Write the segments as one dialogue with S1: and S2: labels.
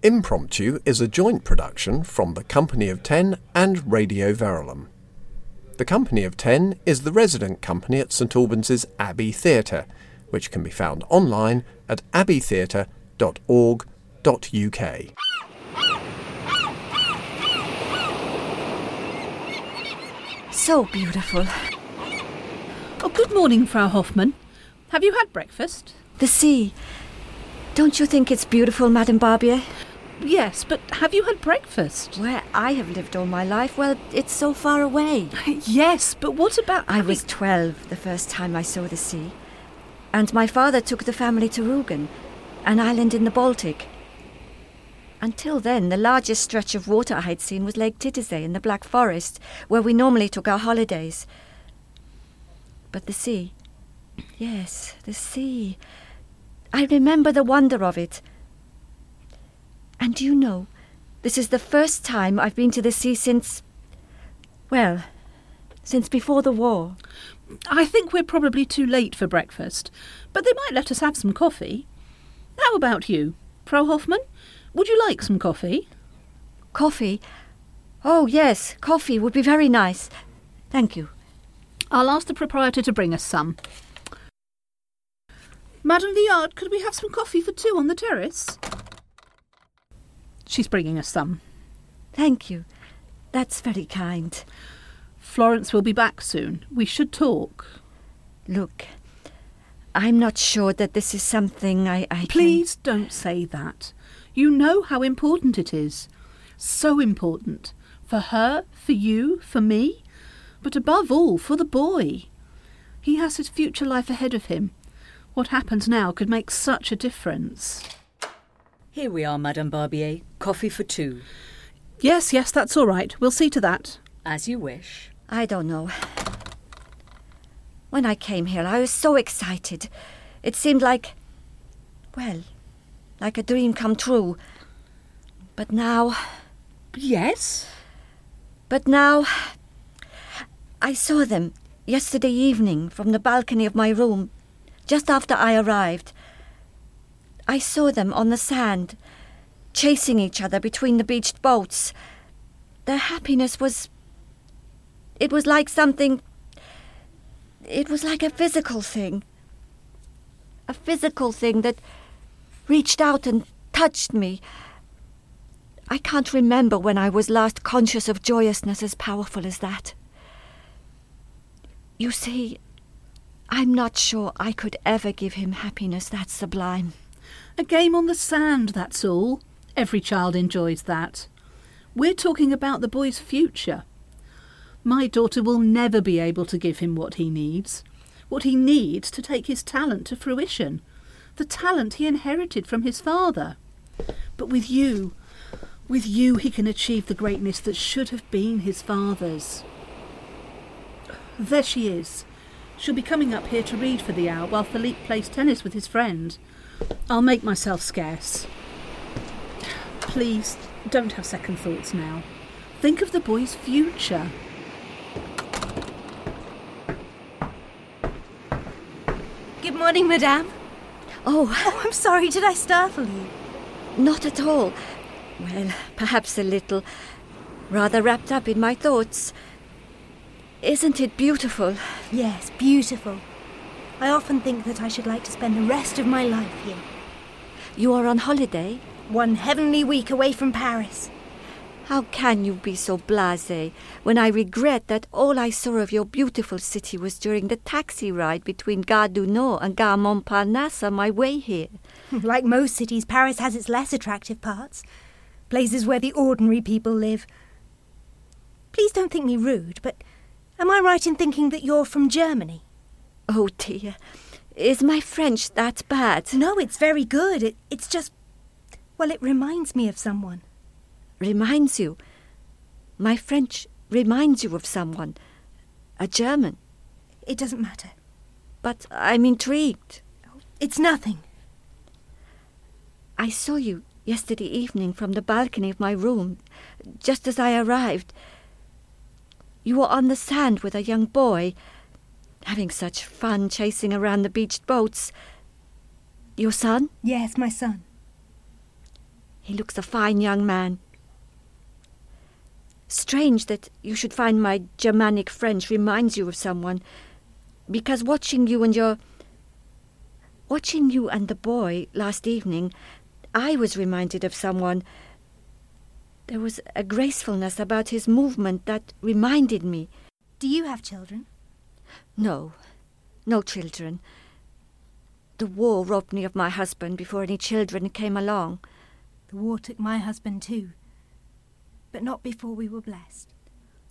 S1: Impromptu is a joint production from the Company of Ten and Radio Verulam. The Company of Ten is the resident company at St Albans' Abbey Theatre, which can be found online at abbeytheatre.org.uk.
S2: So beautiful.
S3: Oh, good morning, Frau Hoffmann. Have you had breakfast?
S2: The sea. Don't you think it's beautiful, Madame Barbier?
S3: Yes, but have you had breakfast?
S2: Where I have lived all my life, well, it's so far away.
S3: Yes, but what about.
S2: I was 12 the first time I saw the sea. And my father took the family to Rügen, an island in the Baltic. Until then, the largest stretch of water I had seen was Lake Titisee in the Black Forest, where we normally took our holidays. But the sea. Yes, the sea. I remember the wonder of it. And do you know, this is the first time I've been to the sea since. Well, since before the war.
S3: I think we're probably too late for breakfast, but they might let us have some coffee. How about you, Frau Hoffmann? Would you like some coffee?
S2: Coffee? Oh, yes, coffee would be very nice. Thank you.
S3: I'll ask the proprietor to bring us some. Madame Viard, could we have some coffee for two on the terrace? She's bringing us some.
S2: Thank you. That's very kind.
S3: Florence will be back soon. We should talk.
S2: Look, I'm not sure that this is something I. I can-
S3: Please don't say that. You know how important it is. So important. For her, for you, for me, but above all, for the boy. He has his future life ahead of him. What happens now could make such a difference.
S4: Here we are, Madame Barbier. Coffee for two.
S3: Yes, yes, that's all right. We'll see to that.
S4: As you wish.
S2: I don't know. When I came here, I was so excited. It seemed like. well, like a dream come true. But now.
S3: Yes?
S2: But now. I saw them yesterday evening from the balcony of my room, just after I arrived. I saw them on the sand, chasing each other between the beached boats. Their happiness was. It was like something. It was like a physical thing. A physical thing that reached out and touched me. I can't remember when I was last conscious of joyousness as powerful as that. You see, I'm not sure I could ever give him happiness that sublime.
S3: A game on the sand, that's all. Every child enjoys that. We're talking about the boy's future. My daughter will never be able to give him what he needs, what he needs to take his talent to fruition, the talent he inherited from his father. But with you, with you, he can achieve the greatness that should have been his father's. There she is. She'll be coming up here to read for the hour while Philippe plays tennis with his friend. I'll make myself scarce. Please, don't have second thoughts now. Think of the boy's future.
S5: Good morning, madame.
S2: Oh,
S5: Oh, I'm sorry, did I startle you?
S2: not at all. Well, perhaps a little. Rather wrapped up in my thoughts. Isn't it beautiful?
S5: Yes, beautiful. I often think that I should like to spend the rest of my life here.
S2: You are on holiday?
S5: One heavenly week away from Paris.
S2: How can you be so blasé when I regret that all I saw of your beautiful city was during the taxi ride between Gare du Nord and Gare Montparnasse on my way here?
S5: like most cities, Paris has its less attractive parts. Places where the ordinary people live. Please don't think me rude, but am I right in thinking that you're from Germany?
S2: Oh dear, is my French that bad?
S5: No, it's very good. It, it's just. Well, it reminds me of someone.
S2: Reminds you? My French reminds you of someone. A German.
S5: It doesn't matter.
S2: But I'm intrigued.
S5: It's nothing.
S2: I saw you yesterday evening from the balcony of my room, just as I arrived. You were on the sand with a young boy, having such fun chasing around the beached boats. Your son?
S5: Yes, my son.
S2: He looks a fine young man. Strange that you should find my Germanic French reminds you of someone, because watching you and your. watching you and the boy last evening, I was reminded of someone. There was a gracefulness about his movement that reminded me.
S5: Do you have children?
S2: No, no children. The war robbed me of my husband before any children came along.
S5: The war took my husband too. But not before we were blessed.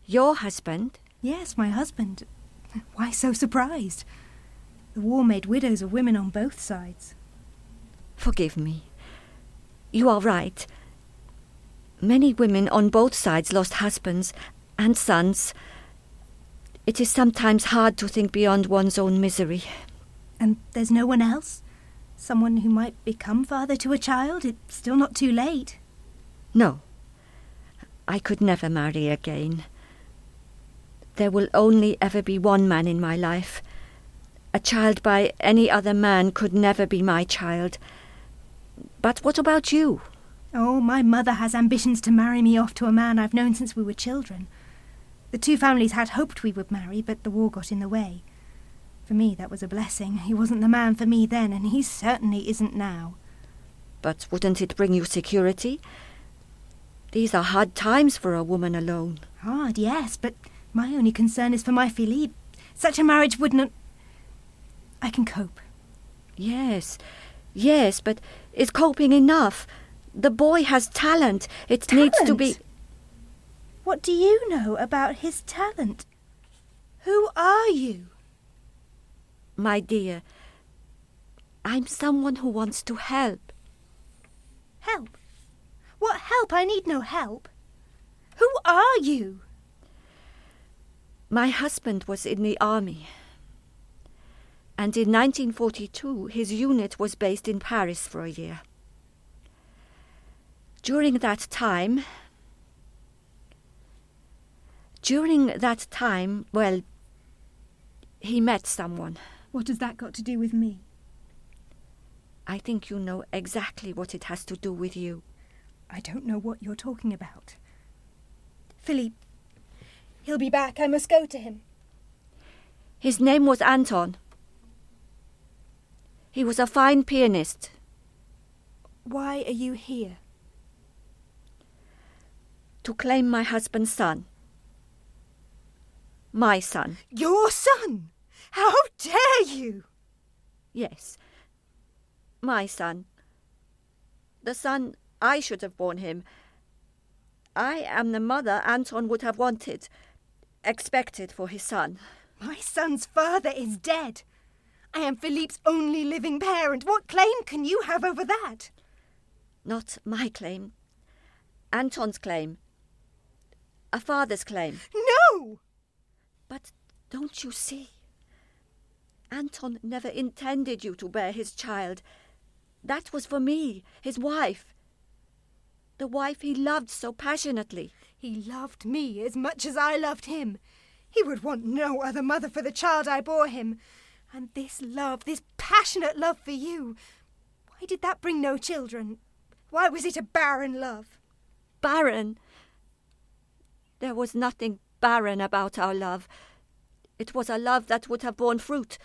S2: Your husband?
S5: Yes, my husband. Why so surprised? The war made widows of women on both sides.
S2: Forgive me. You are right. Many women on both sides lost husbands and sons. It is sometimes hard to think beyond one's own misery.
S5: And there's no one else? Someone who might become father to a child? It's still not too late.
S2: No. I could never marry again. There will only ever be one man in my life. A child by any other man could never be my child. But what about you?
S5: Oh, my mother has ambitions to marry me off to a man I've known since we were children. The two families had hoped we would marry, but the war got in the way. For me, that was a blessing. He wasn't the man for me then, and he certainly isn't now.
S2: But wouldn't it bring you security? These are hard times for a woman alone.
S5: Hard, yes, but my only concern is for my Philippe. Such a marriage wouldn't. I can cope.
S2: Yes, yes, but is coping enough? The boy has talent. It
S5: talent?
S2: needs to be.
S5: What do you know about his talent? Who are you?
S2: My dear, I'm someone who wants to help.
S5: Help? What help? I need no help. Who are you?
S2: My husband was in the army. And in 1942, his unit was based in Paris for a year. During that time, during that time, well, he met someone.
S5: What has that got to do with me?
S2: I think you know exactly what it has to do with you.
S5: I don't know what you're talking about. Philippe, he'll be back. I must go to him.
S2: His name was Anton. He was a fine pianist.
S5: Why are you here?
S2: To claim my husband's son. My son.
S5: Your son? How dare you?
S2: Yes. My son. The son I should have borne him. I am the mother Anton would have wanted, expected for his son.
S5: My son's father is dead. I am Philippe's only living parent. What claim can you have over that?
S2: Not my claim. Anton's claim. A father's claim.
S5: No!
S2: But don't you see? Anton never intended you to bear his child. That was for me, his wife. The wife he loved so passionately.
S5: He loved me as much as I loved him. He would want no other mother for the child I bore him. And this love, this passionate love for you, why did that bring no children? Why was it a barren love?
S2: Barren? There was nothing barren about our love. It was a love that would have borne fruit.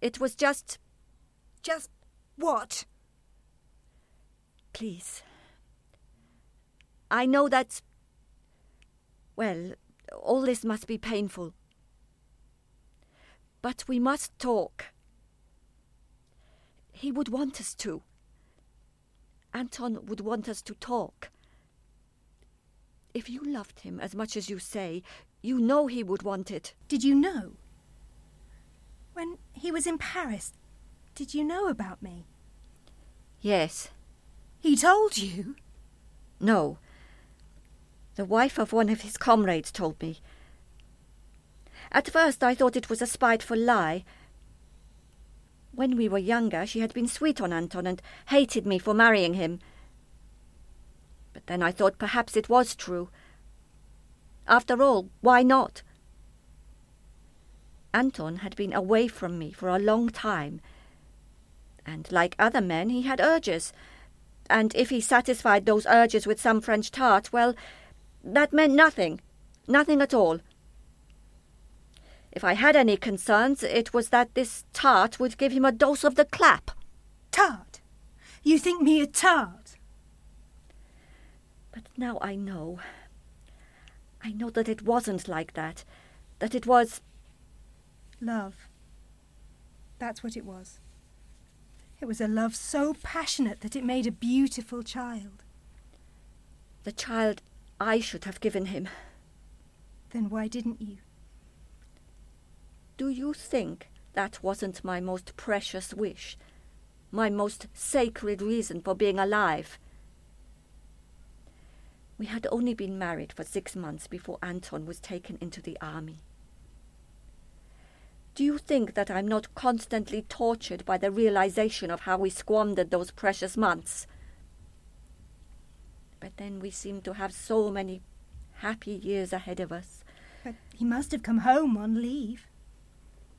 S2: It was just.
S5: Just what?
S2: Please. I know that. Well, all this must be painful. But we must talk. He would want us to. Anton would want us to talk. If you loved him as much as you say, you know he would want it.
S5: Did you know? When he was in Paris, did you know about me?
S2: Yes.
S5: He told you?
S2: No. The wife of one of his comrades told me. At first I thought it was a spiteful lie. When we were younger, she had been sweet on Anton and hated me for marrying him. But then I thought perhaps it was true. After all, why not? Anton had been away from me for a long time, and like other men, he had urges. And if he satisfied those urges with some French tart, well, that meant nothing. Nothing at all. If I had any concerns, it was that this tart would give him a dose of the clap.
S5: Tart? You think me a tart?
S2: But now I know. I know that it wasn't like that. That it was.
S5: Love. That's what it was. It was a love so passionate that it made a beautiful child.
S2: The child I should have given him.
S5: Then why didn't you?
S2: Do you think that wasn't my most precious wish? My most sacred reason for being alive? We had only been married for six months before Anton was taken into the army. Do you think that I'm not constantly tortured by the realization of how we squandered those precious months? But then we seem to have so many happy years ahead of us.
S5: But he must have come home on leave.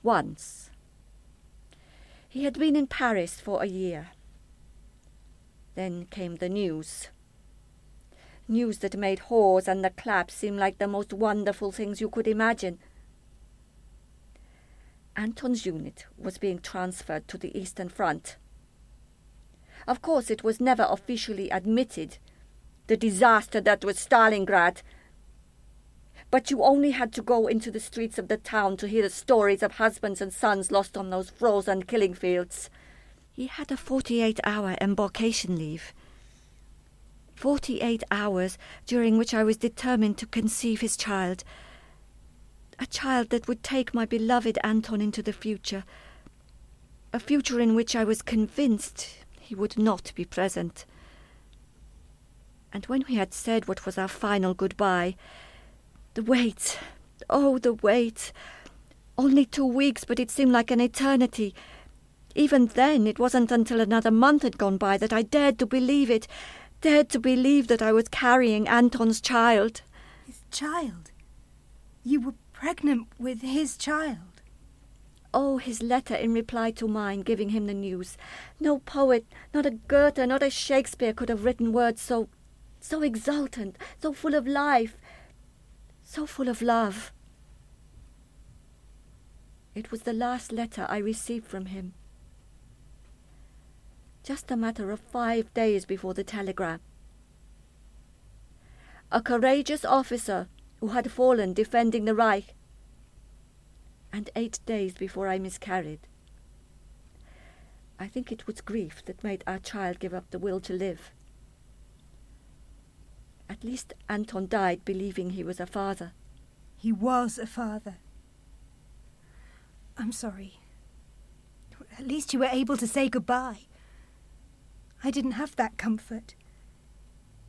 S2: Once. He had been in Paris for a year. Then came the news. News that made whores and the clap seem like the most wonderful things you could imagine. Anton's unit was being transferred to the Eastern Front. Of course, it was never officially admitted. The disaster that was Stalingrad but you only had to go into the streets of the town to hear the stories of husbands and sons lost on those frozen killing fields. He had a 48 hour embarkation leave. 48 hours during which I was determined to conceive his child. A child that would take my beloved Anton into the future. A future in which I was convinced he would not be present. And when we had said what was our final goodbye, the wait. Oh, the wait. Only two weeks, but it seemed like an eternity. Even then, it wasn't until another month had gone by that I dared to believe it, dared to believe that I was carrying Anton's child.
S5: His child? You were pregnant with his child?
S2: Oh, his letter in reply to mine, giving him the news. No poet, not a Goethe, not a Shakespeare could have written words so, so exultant, so full of life so full of love. It was the last letter I received from him. Just a matter of five days before the telegram. A courageous officer who had fallen defending the Reich. And eight days before I miscarried. I think it was grief that made our child give up the will to live. At least Anton died believing he was a father.
S5: He was a father. I'm sorry. At least you were able to say goodbye. I didn't have that comfort.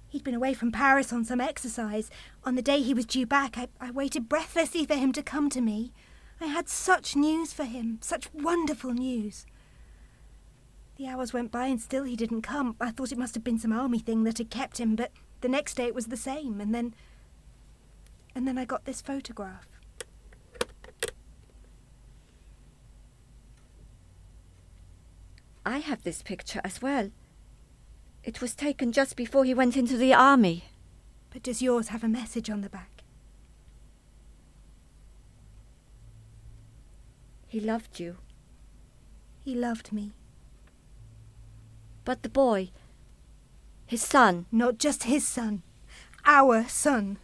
S5: He'd been away from Paris on some exercise. On the day he was due back, I, I waited breathlessly for him to come to me. I had such news for him, such wonderful news. The hours went by and still he didn't come. I thought it must have been some army thing that had kept him, but the next day it was the same, and then. And then I got this photograph.
S2: I have this picture as well. It was taken just before he went into the army.
S5: But does yours have a message on the back?
S2: He loved you.
S5: He loved me.
S2: But the boy, his son.
S5: Not just his son. Our son.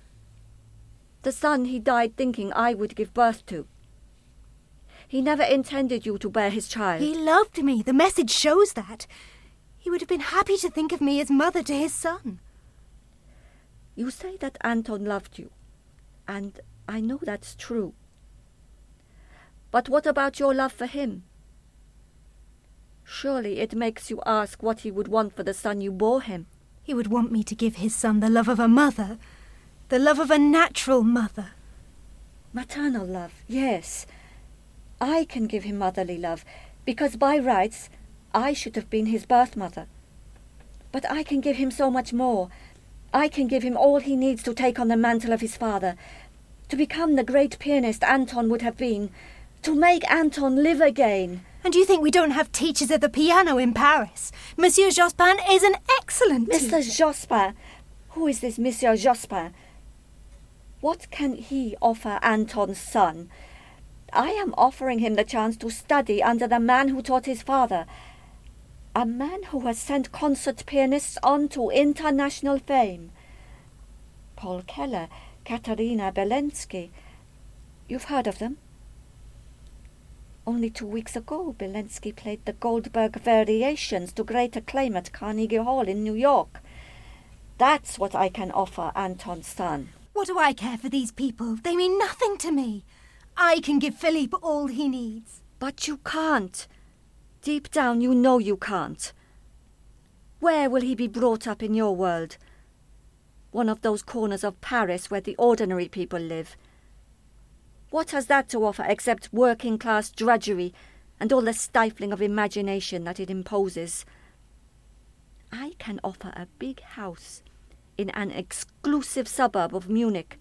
S2: The son he died thinking I would give birth to. He never intended you to bear his child.
S5: He loved me. The message shows that. He would have been happy to think of me as mother to his son.
S2: You say that Anton loved you, and I know that's true. But what about your love for him? Surely it makes you ask what he would want for the son you bore him.
S5: He would want me to give his son the love of a mother, the love of a natural mother.
S2: Maternal love, yes. I can give him motherly love, because by rights I should have been his birth mother. But I can give him so much more. I can give him all he needs to take on the mantle of his father, to become the great pianist Anton would have been, to make Anton live again.
S5: And you think we don't have teachers of the piano in Paris? Monsieur Jospin is an excellent
S2: Mr.
S5: teacher.
S2: Jospin. Who is this Monsieur Jospin? What can he offer Anton's son? I am offering him the chance to study under the man who taught his father. A man who has sent concert pianists on to international fame. Paul Keller, Katarina Belensky. You've heard of them? Only two weeks ago, Belensky played the Goldberg Variations to great acclaim at Carnegie Hall in New York. That's what I can offer Anton's son.
S5: What do I care for these people? They mean nothing to me. I can give Philippe all he needs.
S2: But you can't. Deep down, you know you can't. Where will he be brought up in your world? One of those corners of Paris where the ordinary people live. What has that to offer except working class drudgery and all the stifling of imagination that it imposes? I can offer a big house in an exclusive suburb of Munich.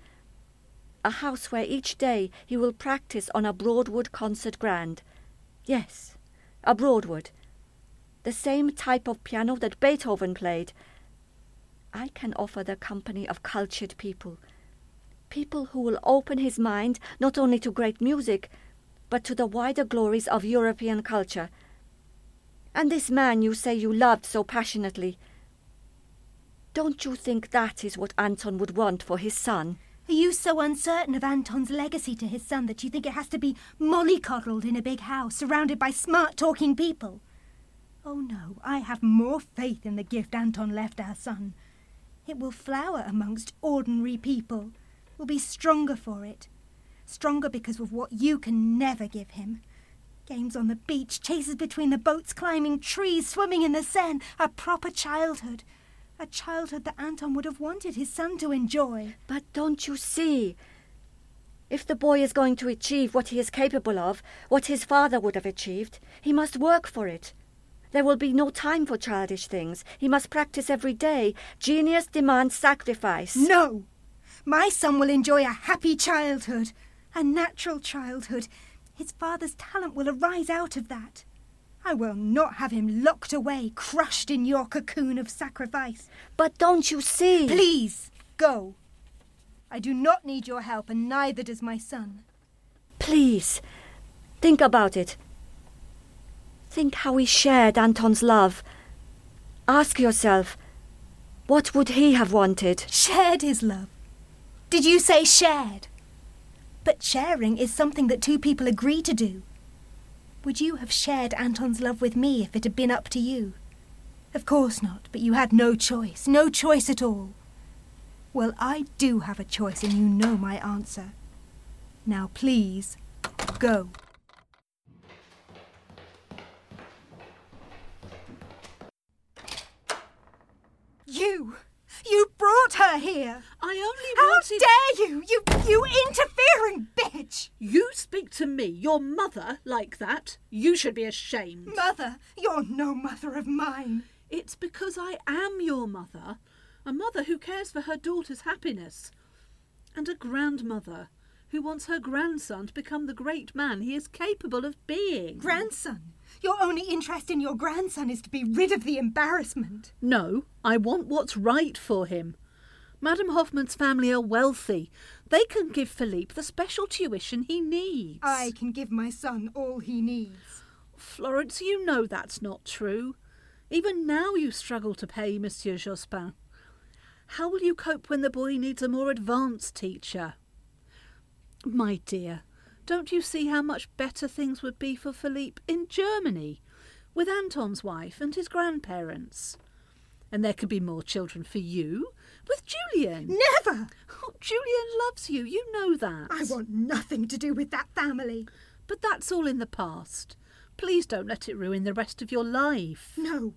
S2: A house where each day he will practice on a Broadwood concert grand. Yes, a Broadwood. The same type of piano that Beethoven played. I can offer the company of cultured people. People who will open his mind not only to great music, but to the wider glories of European culture. And this man you say you loved so passionately. Don't you think that is what Anton would want for his son?
S5: Are you so uncertain of Anton's legacy to his son that you think it has to be mollycoddled in a big house surrounded by smart talking people? Oh no, I have more faith in the gift Anton left our son. It will flower amongst ordinary people. Will be stronger for it. Stronger because of what you can never give him. Games on the beach, chases between the boats, climbing trees, swimming in the Seine. A proper childhood. A childhood that Anton would have wanted his son to enjoy.
S2: But don't you see? If the boy is going to achieve what he is capable of, what his father would have achieved, he must work for it. There will be no time for childish things. He must practice every day. Genius demands sacrifice.
S5: No! My son will enjoy a happy childhood, a natural childhood. His father's talent will arise out of that. I will not have him locked away, crushed in your cocoon of sacrifice.
S2: But don't you see?
S5: Please, go. I do not need your help, and neither does my son.
S2: Please, think about it. Think how he shared Anton's love. Ask yourself, what would he have wanted?
S5: Shared his love. Did you say shared? But sharing is something that two people agree to do. Would you have shared Anton's love with me if it had been up to you? Of course not, but you had no choice, no choice at all. Well, I do have a choice, and you know my answer. Now, please, go. You! Brought her here!
S3: I only wanted...
S5: How dare you! You, you interfering bitch!
S3: You speak to me, your mother, like that. You should be ashamed.
S5: Mother, you're no mother of mine.
S3: It's because I am your mother, a mother who cares for her daughter's happiness, and a grandmother who wants her grandson to become the great man he is capable of being.
S5: Grandson. Your only interest in your grandson is to be rid of the embarrassment.
S3: No, I want what's right for him. Madame Hoffman's family are wealthy. They can give Philippe the special tuition he needs.
S5: I can give my son all he needs.
S3: Florence, you know that's not true. Even now you struggle to pay Monsieur Jospin. How will you cope when the boy needs a more advanced teacher? My dear, don't you see how much better things would be for Philippe in Germany, with Anton's wife and his grandparents? And there could be more children for you, with Julian.
S5: Never!
S3: Oh, Julian loves you, you know that.
S5: I want nothing to do with that family.
S3: But that's all in the past. Please don't let it ruin the rest of your life.
S5: No,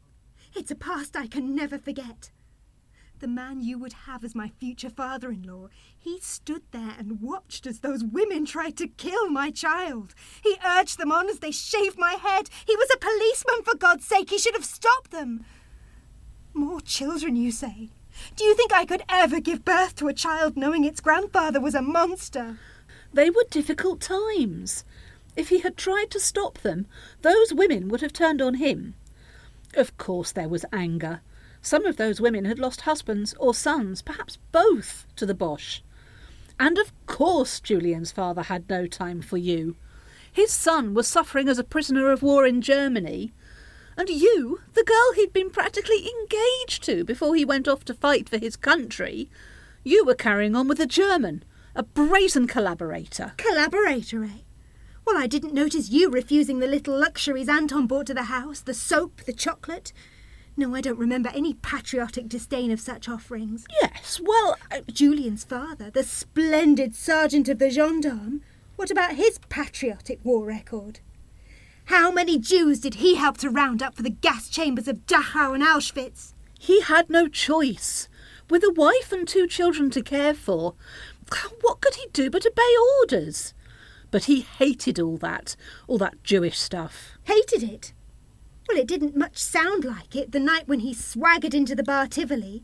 S5: it's a past I can never forget. The man you would have as my future father in law, he stood there and watched as those women tried to kill my child. He urged them on as they shaved my head. He was a policeman, for God's sake. He should have stopped them. More children, you say? Do you think I could ever give birth to a child knowing its grandfather was a monster?
S3: They were difficult times. If he had tried to stop them, those women would have turned on him. Of course, there was anger. Some of those women had lost husbands or sons, perhaps both, to the Boche. And of course, Julian's father had no time for you. His son was suffering as a prisoner of war in Germany. And you, the girl he'd been practically engaged to before he went off to fight for his country, you were carrying on with a German, a brazen collaborator.
S5: Collaborator, eh? Well, I didn't notice you refusing the little luxuries Anton brought to the house the soap, the chocolate. No, I don't remember any patriotic disdain of such offerings.
S3: Yes, well, I...
S5: Julian's father, the splendid sergeant of the gendarmes, what about his patriotic war record? How many Jews did he help to round up for the gas chambers of Dachau and Auschwitz?
S3: He had no choice. With a wife and two children to care for, what could he do but obey orders? But he hated all that, all that Jewish stuff.
S5: Hated it? Well, it didn't much sound like it the night when he swaggered into the bar Tivoli,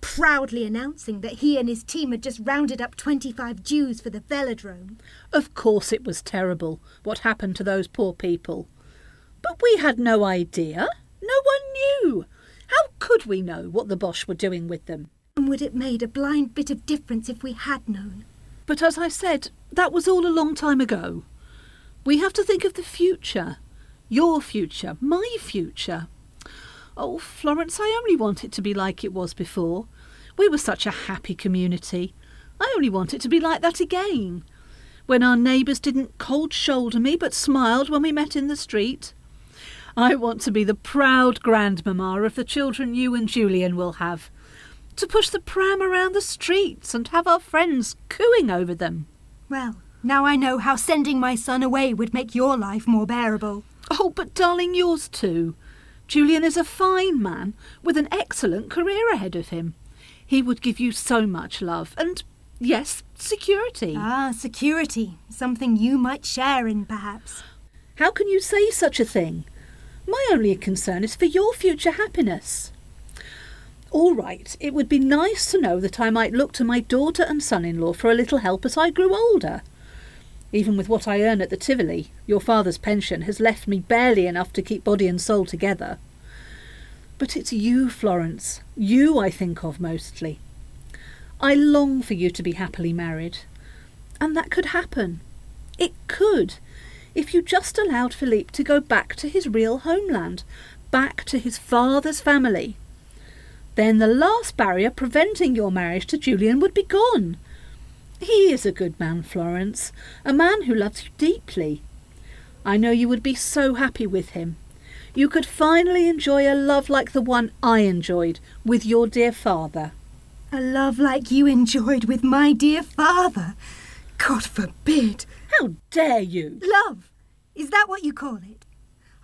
S5: proudly announcing that he and his team had just rounded up 25 Jews for the velodrome.
S3: Of course it was terrible what happened to those poor people. But we had no idea. No one knew. How could we know what the Boche were doing with them?
S5: And would it made a blind bit of difference if we had known?
S3: But as I said, that was all a long time ago. We have to think of the future. Your future, my future. Oh, Florence, I only want it to be like it was before. We were such a happy community. I only want it to be like that again. When our neighbours didn't cold shoulder me but smiled when we met in the street. I want to be the proud grandmamma of the children you and Julian will have to push the pram around the streets and have our friends cooing over them.
S5: Well, now I know how sending my son away would make your life more bearable.
S3: Oh, but darling, yours too. Julian is a fine man with an excellent career ahead of him. He would give you so much love and, yes, security.
S5: Ah, security. Something you might share in, perhaps.
S3: How can you say such a thing? My only concern is for your future happiness. All right, it would be nice to know that I might look to my daughter and son in law for a little help as I grew older. Even with what I earn at the Tivoli, your father's pension has left me barely enough to keep body and soul together. But it's you, Florence, you I think of mostly. I long for you to be happily married. And that could happen. It could, if you just allowed Philippe to go back to his real homeland, back to his father's family. Then the last barrier preventing your marriage to Julian would be gone. He is a good man, Florence, a man who loves you deeply. I know you would be so happy with him. You could finally enjoy a love like the one I enjoyed with your dear father.
S5: A love like you enjoyed with my dear father? God forbid!
S3: How dare you?
S5: Love! Is that what you call it?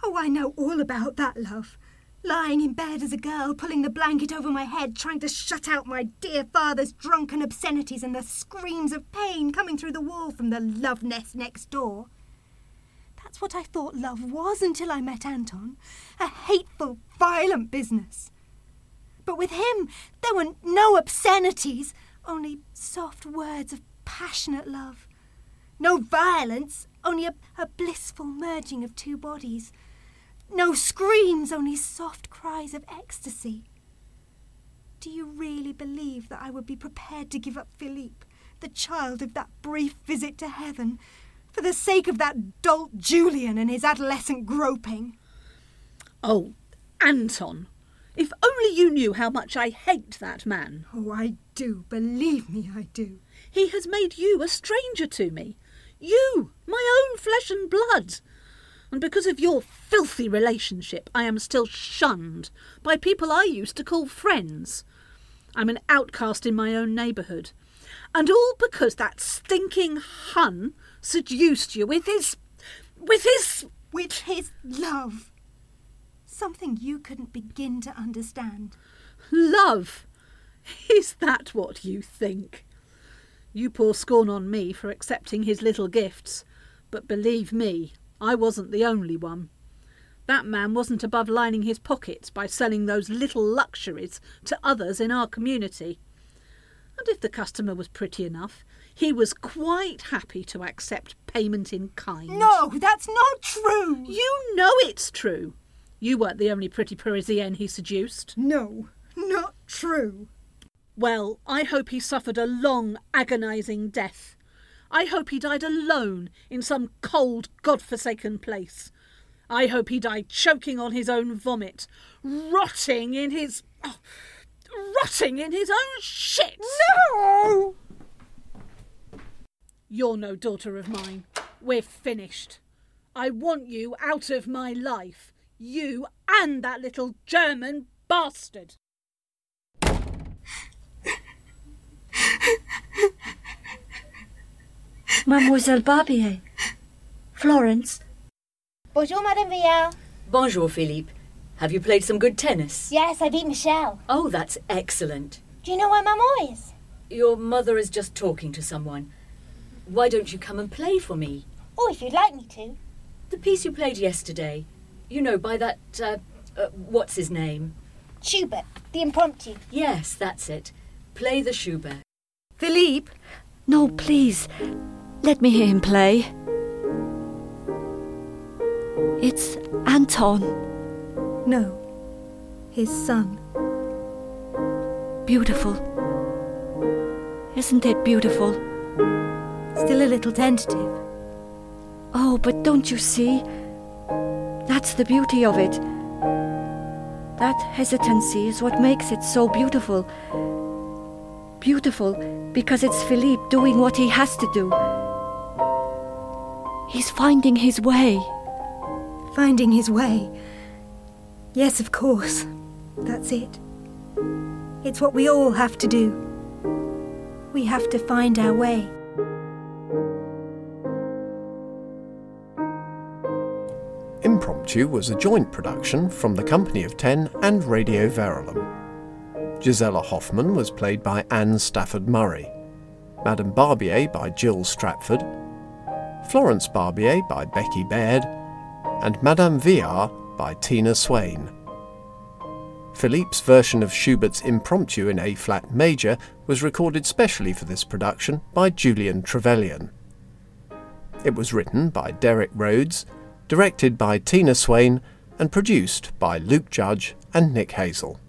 S5: Oh, I know all about that love lying in bed as a girl, pulling the blanket over my head, trying to shut out my dear father's drunken obscenities and the screams of pain coming through the wall from the love nest next door. That's what I thought love was until I met Anton. A hateful, violent business. But with him, there were no obscenities, only soft words of passionate love. No violence, only a, a blissful merging of two bodies no screams, only soft cries of ecstasy. Do you really believe that I would be prepared to give up Philippe, the child of that brief visit to heaven, for the sake of that dolt Julian and his adolescent groping?
S3: Oh, Anton, if only you knew how much I hate that man.
S5: Oh, I do. Believe me, I do.
S3: He has made you a stranger to me. You, my own flesh and blood and because of your filthy relationship, I am still shunned by people I used to call friends. I'm an outcast in my own neighbourhood. And all because that stinking Hun seduced you with his. with his.
S5: with his love. Something you couldn't begin to understand.
S3: Love? Is that what you think? You pour scorn on me for accepting his little gifts, but believe me, I wasn't the only one. That man wasn't above lining his pockets by selling those little luxuries to others in our community. And if the customer was pretty enough, he was quite happy to accept payment in kind.
S5: No, that's not true.
S3: You know it's true. You weren't the only pretty Parisienne he seduced.
S5: No, not true.
S3: Well, I hope he suffered a long, agonising death. I hope he died alone in some cold, God-forsaken place. I hope he died choking on his own vomit, rotting in his. Oh, rotting in his own shit!
S5: No!
S3: You're no daughter of mine. We're finished. I want you out of my life. You and that little German bastard.
S2: Mademoiselle Barbier. Florence.
S6: Bonjour, Madame Viard.
S4: Bonjour, Philippe. Have you played some good tennis?
S6: Yes, I beat Michelle.
S4: Oh, that's excellent.
S6: Do you know where Maman is?
S4: Your mother is just talking to someone. Why don't you come and play for me?
S6: Oh, if you'd like me to.
S4: The piece you played yesterday. You know, by that, uh, uh, what's his name?
S6: Schubert, the impromptu.
S4: Yes, that's it. Play the Schubert.
S5: Philippe,
S2: No, please. Let me hear him play. It's Anton.
S5: no. His son.
S2: Beautiful. Isn't it beautiful?
S5: Still a little tentative.
S2: Oh, but don't you see? That's the beauty of it. That hesitancy is what makes it so beautiful. Beautiful because it's Philippe doing what he has to do. He's finding his way.
S5: Finding his way. Yes, of course. That's it. It's what we all have to do. We have to find our way.
S1: Impromptu was a joint production from the Company of Ten and Radio Verulam. Gisela Hoffman was played by Anne Stafford Murray, Madame Barbier by Jill Stratford, Florence Barbier by Becky Baird, and Madame Viard by Tina Swain. Philippe's version of Schubert's Impromptu in A flat major was recorded specially for this production by Julian Trevelyan. It was written by Derek Rhodes, directed by Tina Swain, and produced by Luke Judge and Nick Hazel.